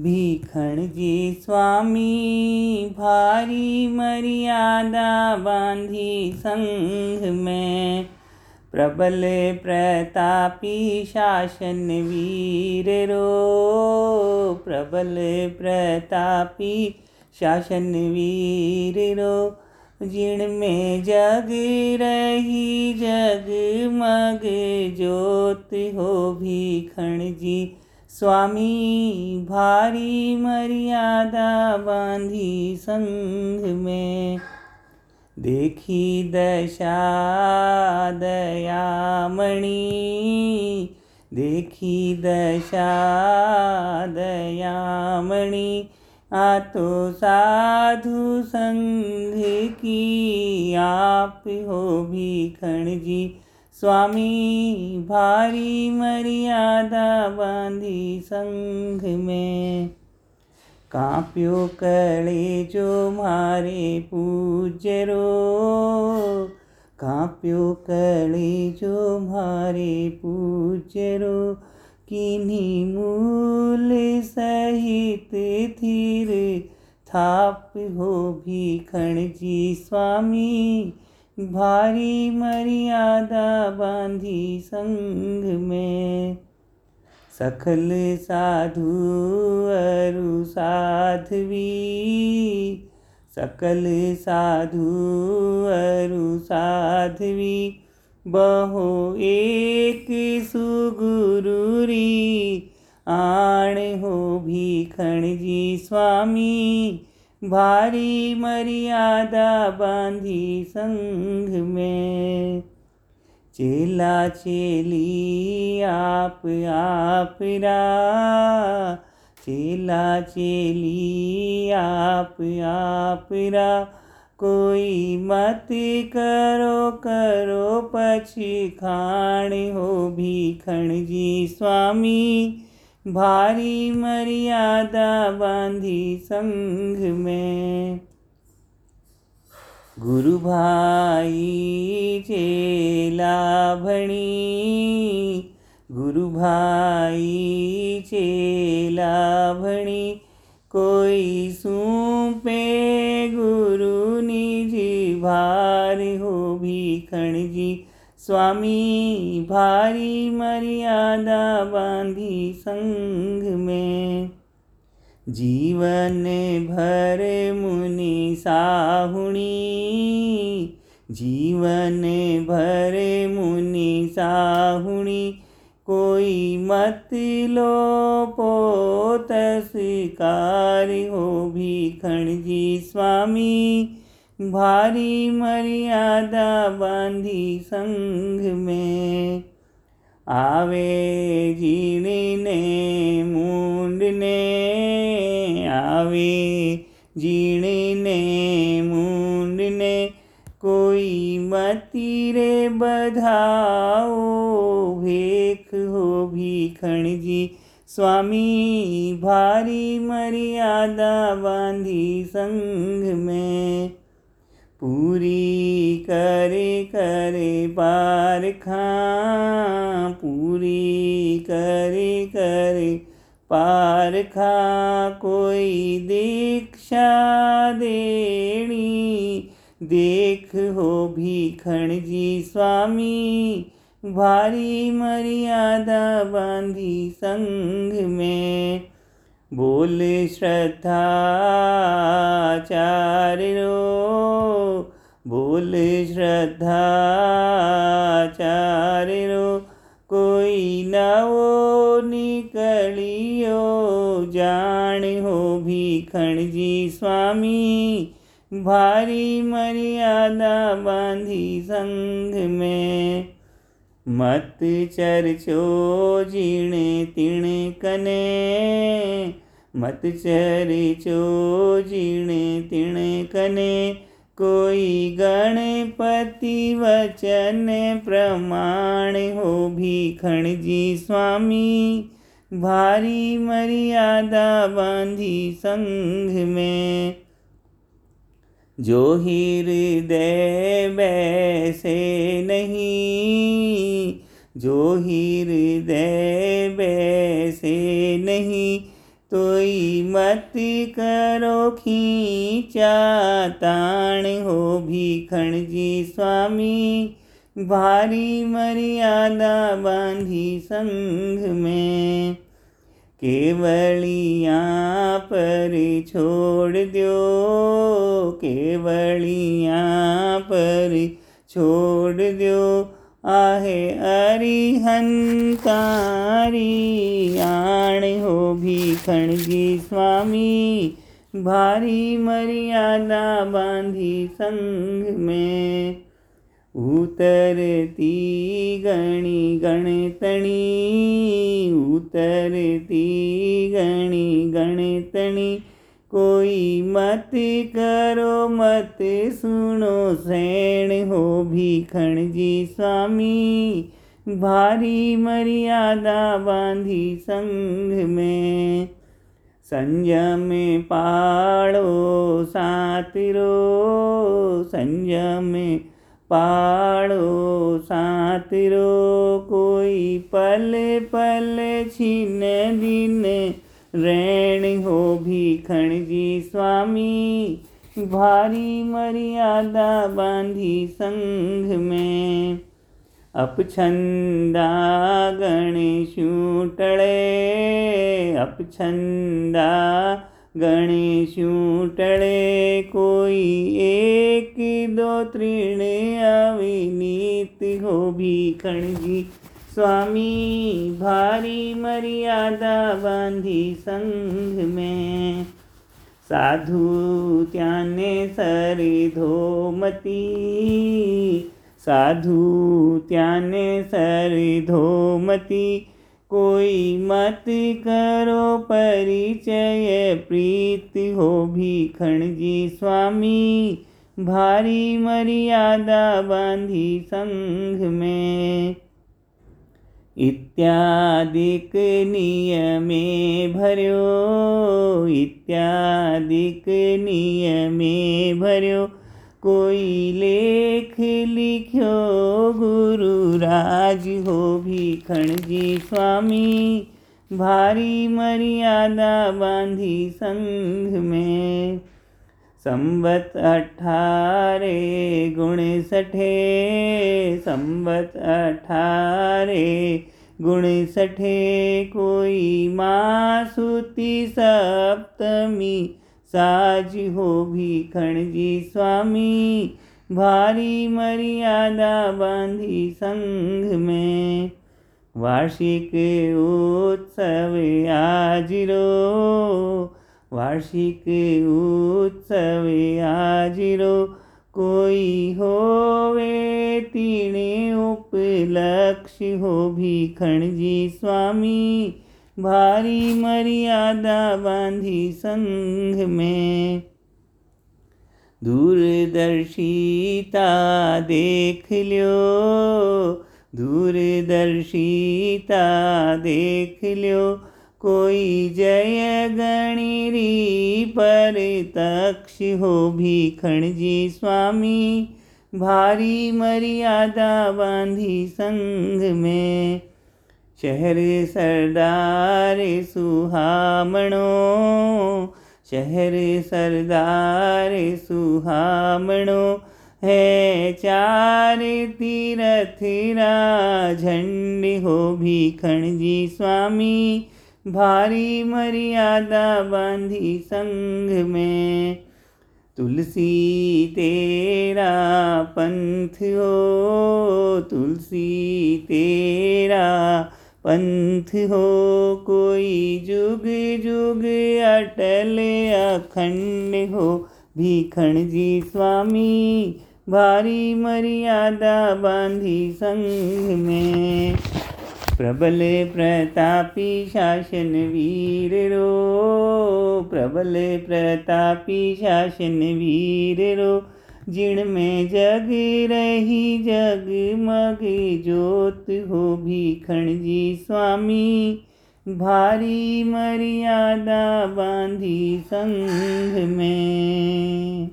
भीखण जी स्वामी, भारी मर्यादा बांधी संघ में, प्रबल प्रतापी शासन वीर रो, प्रबल प्रतापी शासन वीर रो, जिण में जग रही जगमग ज्योत हो भीखण जी स्वामी, भारी मर्यादा बांधी संघ में। देखी दशा, दयामणि। देखी दशा, दयामणि। आ तो साधु संघ की आप हो भीखण जी स्वामी भारी मर्यादा बांधी संघ में। काप्यो कड़े जो मारे पूज्य रो काप्यो कड़े जो मारे पूज्य रो किन्हीं मूल सहित थीर थाप हो भीखण जी स्वामी। भारी मर्यादा बांधी संग में। सखल साधु अरु साध्वी। सकल साधु अरु साध्वी। बहो एक सुगुरुरी। आण हो भीखण जी स्वामी। भारी मर्यादा बांधी संघ में। चेला चेली, आप आप रा। चेला चेली, आप आप रा। कोई मत करो करो पछी खाण हो भी भीखण जी स्वामी। भारी मर्यादा बांधी संघ में। गुरु भाई चेला भणी गुरु भाई चेला भणी कोई सूपे गुरु निजी भार हो भीखण जी स्वामी भारी मर्यादा बांधी संग में। जीवन भर मुनि साहुणी, जीवन भर मुनि साहुणी, कोई मत लो पोतस्कार हो भीखण जी स्वामी। भारी मर्यादा बांधी संघ में। आवे जीने ने मूंडने आवे जीने ने मूंडने कोई मती रे बधाओ, भेख हो भीखण जी स्वामी, भारी मर्यादा बांधी संघ में। पूरी करे करे पार पूरी करे करे पार कोई दीक्षा देणी। देख हो भीखण जी स्वामी, भारी मर्यादा बांधी संघ में। बोल श्रद्धा चारो बोल श्रद्धा चारो कोई नवो निकलियो, जान हो भीखण जी स्वामी। भारी मर्यादा बांधी संघ में, मत चर्चो जीणे तिण कने। मत चर्चो जीणे तिण कने, कोई गणपति वचन प्रमाण हो भीखण जी स्वामी। भारी मर्यादा बांधी संघ में, जो हृदय बैसे नहीं, जो हृदय तोई मत करो खींचा, ताण हो भीखण जी स्वामी। भारी मर्यादा बांधी संघ में केवलिया पर छोड़ दो। केवलिया पर छोड़ दो। आहे अरिहंकारी भीखण स्वामी। भारी मर्यादा बांधी संग में। उतरती गणी गणतणी। उतरती गणी गणतणी। कोई मत करो, मत सुनो, सैण हो भीखण जी स्वामी। भारी मर्यादा बांधी संघ में। संयम पाड़ो सातिरो संयम पाड़ो सातिरो कोई पल पल छीन दिन, रैण हो भीखण जी स्वामी। भारी मर्यादा बांधी संघ में। अपछंदा गणेशू टळे अपछंदा गणेशू टळे कोई एक दो तृण अविनीत हो भीखण जी स्वामी भारी मर्यादा बांधी संघ में। साधु त्याने सरी साधु त्याने सरी धोमती, कोई मत करो परिचय प्रीत, हो भीखण जी स्वामी, भारी मर्यादा बांधी संघ में। इत्यादिक नियमे भर्यो, इत्यादिक नियमे भर्यो कोई लेख लिख्यो, गुरु राज हो भीखण जी स्वामी। भारी मर्यादा बांधी संघ में। संवत अठारे गुण सठे। संवत अठारे गुण सठे। कोई मासुति सप्तमी साज हो भीखण जी स्वामी। भारी मर्यादा बांधी संघ में। वार्षिक उत्सव आजिरो वार्षिक उत्सव आजिरो कोई होवे तीणे उपलक्ष्य हो भीखण जी स्वामी। भारी मर्यादा बांधी संघ में। दूरदर्शिता देख ल्यो, दूरदर्शिता देख ल्यो। कोई जय गणिरी पर तक्ष हो भीखण जी स्वामी, भारी मर्यादा बांधी संघ में। शहर सरदार सुहामणो, शहर सरदार सुहामणो, है चार तीरथ झंड हो भीखण जी स्वामी, भारी मर्यादा बांधी संघ में, तुलसी तेरा पंथ हो, तुलसी तेरा पंथ हो कोई जुग जुग अटल अखंड हो। भीखण जी स्वामी, भारी मर्यादा बांधी संघ में। प्रबल प्रतापी शासन वीर रो। प्रबल प्रतापी शासन वीर रो। जिण में जग रही जग मग जोत हो भीखण जी स्वामी। भारी मर्यादा बांधी संघ में।